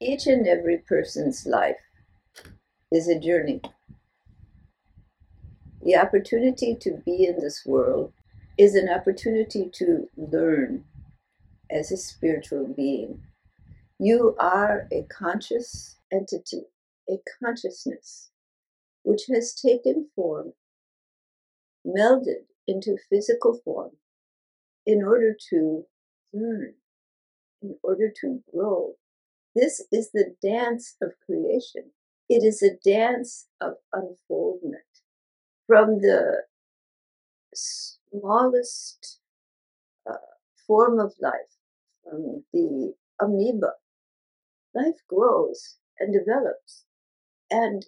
Each and every person's life is a journey. The opportunity to be in this world is an opportunity to learn as a spiritual being. You are a conscious entity, a consciousness which has taken form, melded into physical form in order to learn, in order to grow. This is the dance of creation. It is a dance of unfoldment from the smallest uh, form of life, from the amoeba. Life grows and develops and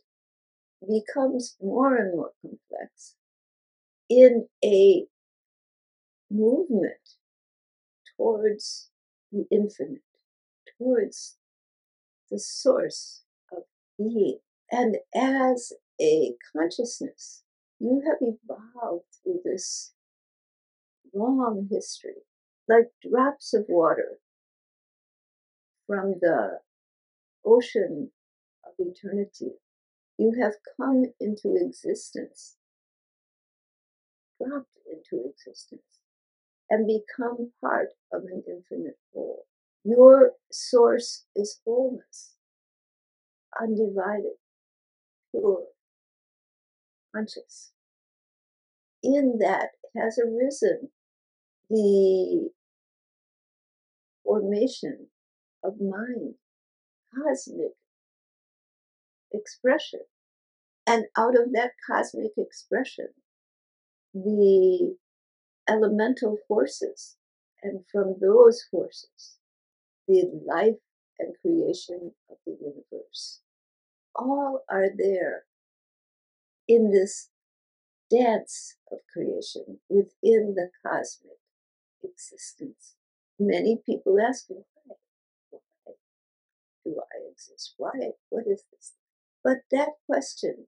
becomes more and more complex in a movement towards the infinite, towards the source of being. And as a consciousness, you have evolved through this long history, like drops of water from the ocean of eternity. You have come into existence, dropped into existence, and become part of an infinite whole. Your source is wholeness, undivided, pure, conscious. In that has arisen the formation of mind, cosmic expression. And out of that cosmic expression, the elemental forces, and from those forces, the life and creation of the universe. All are there in this dance of creation within the cosmic existence. Many people ask me, why? Why do I exist? Why? What is this? But that question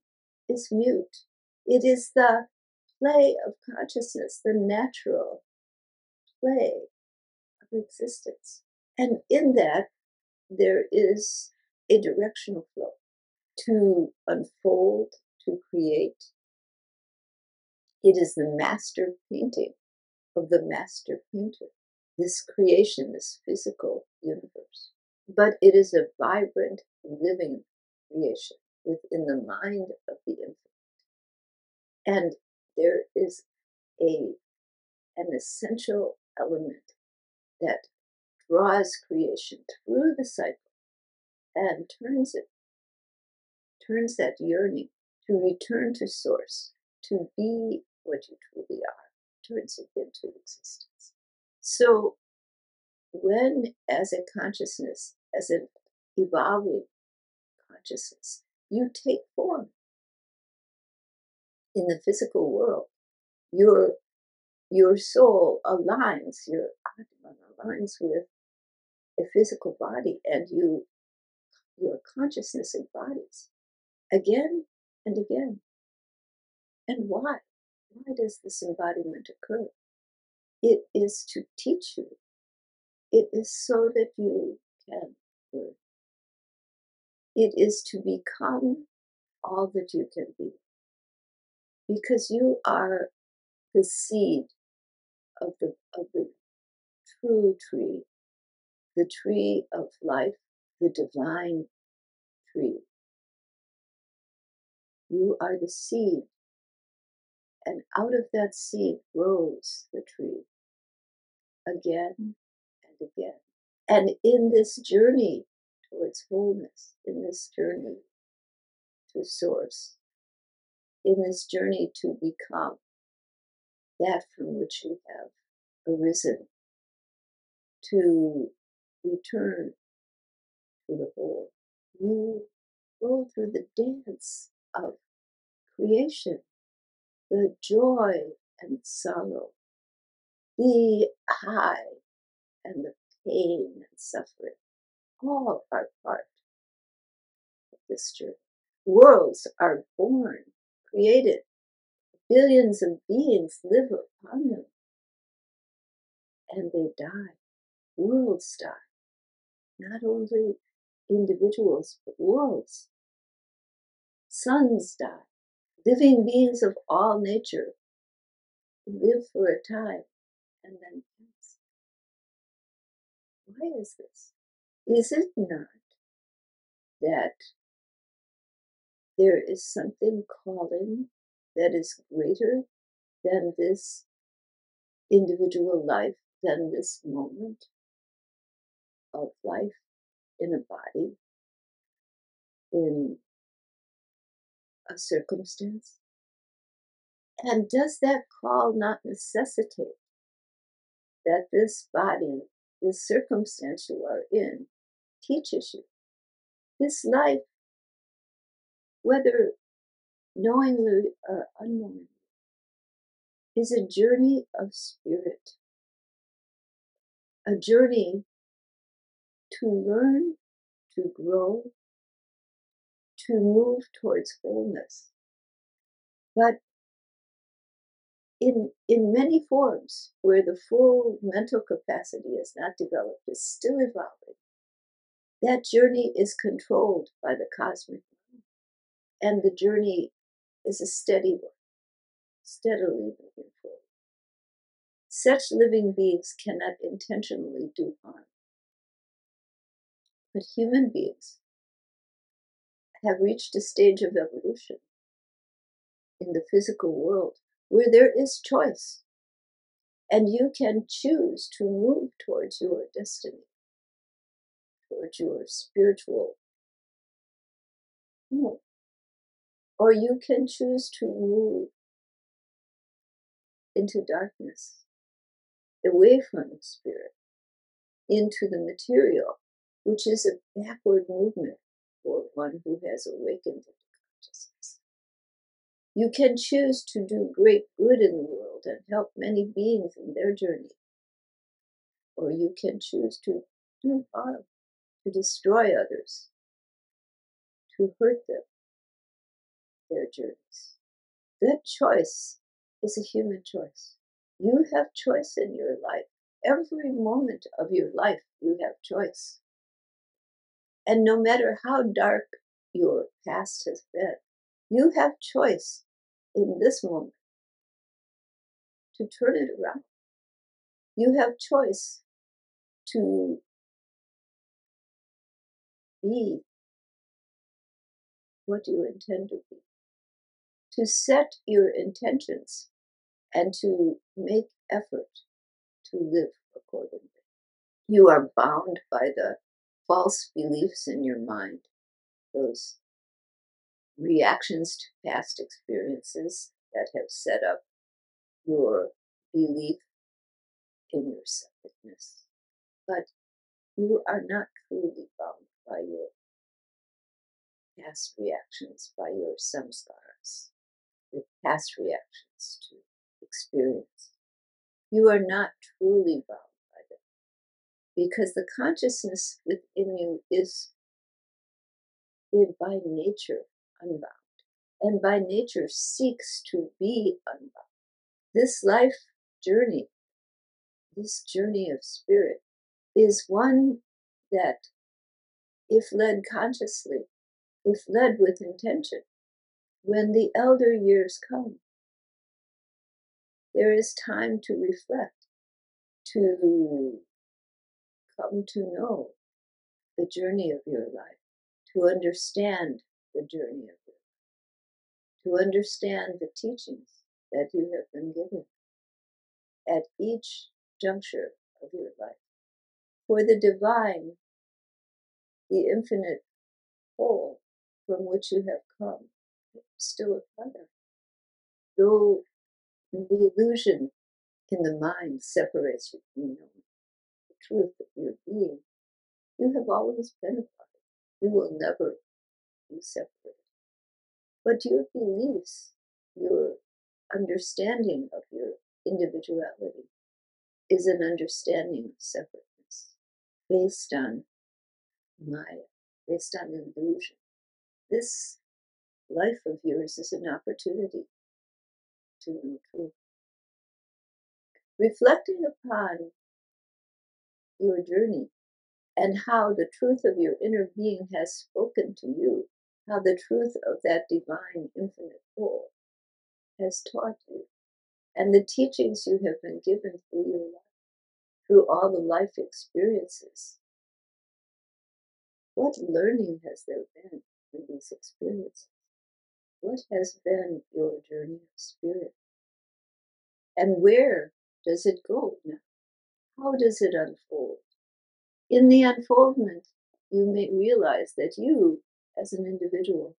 is mute. It is the play of consciousness, the natural play of existence. And in that, there is a directional flow to unfold, to create. It is the master painting of the master painter, this creation, this physical universe. But it is a vibrant, living creation within the mind of the infinite. And there is a an essential element that draws creation through the cycle and turns it, turns that yearning to return to source, to be what you truly are, turns it into existence. So when as a consciousness, as an evolving consciousness, you take form in the physical world, your your soul aligns, your atman aligns with a physical body, and you your consciousness embodies again and again. And why? Why does this embodiment occur? It is to teach you. It is so that you can learn. It is to become all that you can be. Because you are the seed of the of the true tree, the tree of life, the divine tree. You are the seed, and out of that seed grows the tree again mm. and again. And in this journey towards wholeness, in this journey to source, in this journey to become that from which you have arisen, to return to the whole, you go through the dance of creation, the joy and sorrow, the high and the pain and suffering, all are part of this journey. Worlds are born, created, billions of beings live upon them, and they die. Worlds die. Not only individuals, but worlds. Suns die. Living beings of all nature live for a time and then pass. Why is this? Is it not that there is something calling that is greater than this individual life, than this moment of life in a body, in a circumstance? And does that call not necessitate that this body, this circumstance you are in, teaches you? This life, whether knowingly or unknowingly, is a journey of spirit, a journey to learn, to grow, to move towards wholeness. But in, in many forms, where the full mental capacity is not developed, is still evolving, that journey is controlled by the cosmic mind. And the journey is a steady one, steadily moving forward. Such living beings cannot intentionally do harm. But human beings have reached a stage of evolution in the physical world where there is choice and you can choose to move towards your destiny, towards your spiritual. Or you can choose to move into darkness, away from the spirit, into the material, which is a backward movement for one who has awakened into consciousness. You can choose to do great good in the world and help many beings in their journey. Or you can choose to do harm, to destroy others, to hurt them, their journeys. That choice is a human choice. You have choice in your life. Every moment of your life, you have choice. And no matter how dark your past has been, you have choice in this moment to turn it around. You have choice to be what you intend to be, to set your intentions and to make effort to live accordingly. You are bound by the false beliefs in your mind, those reactions to past experiences that have set up your belief in your separateness. But you are not truly bound by your past reactions, by your samskaras, your past reactions to experience. You are not truly bound because the consciousness within you is in by nature unbound and by nature seeks to be unbound. This life journey, this journey of spirit, is one that, if led consciously, if led with intention, when the elder years come, there is time to reflect, to come to know the journey of your life, to understand the journey of your life, to understand the teachings that you have been given at each juncture of your life. For the divine, the infinite whole from which you have come, still a. Though the illusion in the mind separates you from truth of your being, you have always been a part. You will never be separated. But your beliefs, your understanding of your individuality is an understanding of separateness based on Maya, based on illusion. This life of yours is an opportunity to know truth. Reflecting upon your journey and how the truth of your inner being has spoken to you, how the truth of that divine infinite whole has taught you, and the teachings you have been given through your life, through all the life experiences. What learning has there been in these experiences? What has been your journey of spirit? And where does it go now? How does it unfold? In the unfoldment, you may realize that you, as an individual,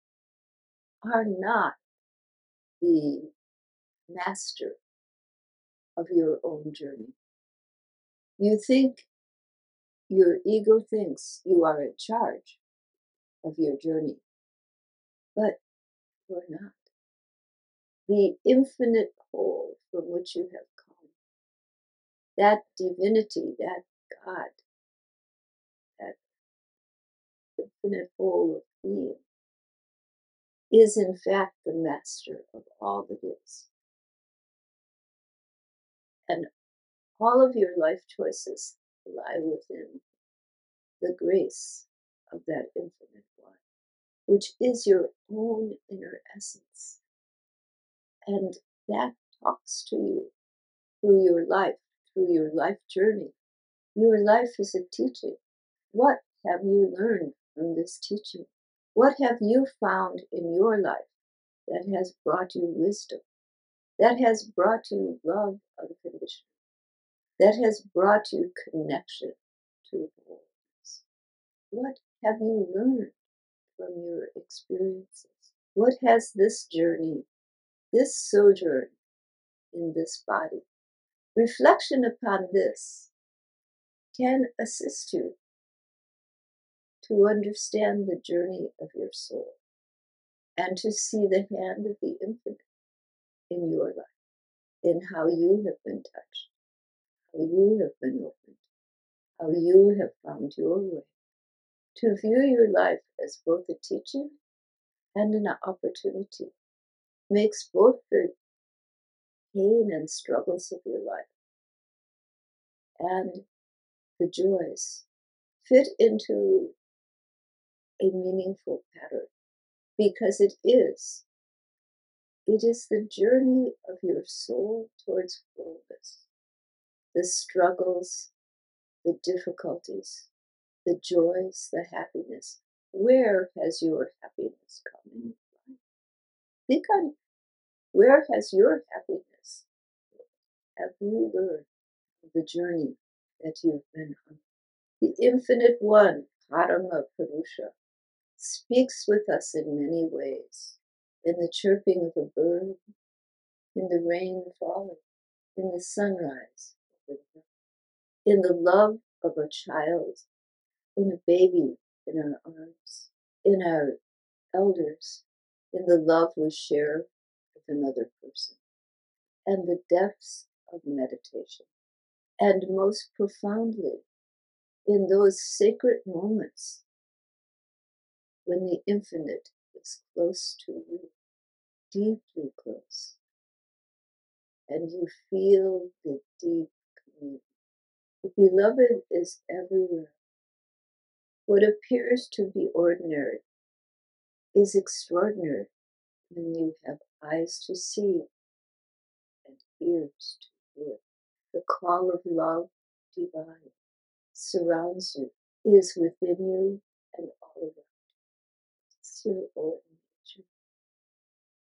are not the master of your own journey. You think, your ego thinks you are in charge of your journey, but you're not. The infinite whole from which you have that divinity, that God, that infinite whole of being, is in fact the master of all that is. And all of your life choices lie within the grace of that infinite one, which is your own inner essence. And that talks to you through your life, through your life journey. Your life is a teaching. What have you learned from this teaching? What have you found in your life that has brought you wisdom, that has brought you love unconditional, that has brought you connection to wholeness? What have you learned from your experiences? What has this journey, this sojourn in this body, reflection upon this can assist you to understand the journey of your soul and to see the hand of the infinite in your life, in how you have been touched, how you have been opened, how you have found your way. To view your life as both a teaching and an opportunity makes both the pain and struggles of your life and the joys fit into a meaningful pattern because it is. It is the journey of your soul towards wholeness, the struggles, the difficulties, the joys, the happiness. Where has your happiness come in? Think on where has your happiness have you learned of the journey that you've been on? The Infinite One, Parama Purusha, speaks with us in many ways. In the chirping of a bird, in the rain falling, in the sunrise, in the love of a child, in a baby in our arms, in our elders, in the love we share with another person, and the depths of meditation. And most profoundly, in those sacred moments when the infinite is close to you, deeply close, and you feel the deep communion. The beloved is everywhere. What appears to be ordinary is extraordinary when you have eyes to see and ears to The call of love divine surrounds you, is within you, and all around. It's your own nature.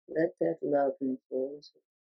Let that love enfold you.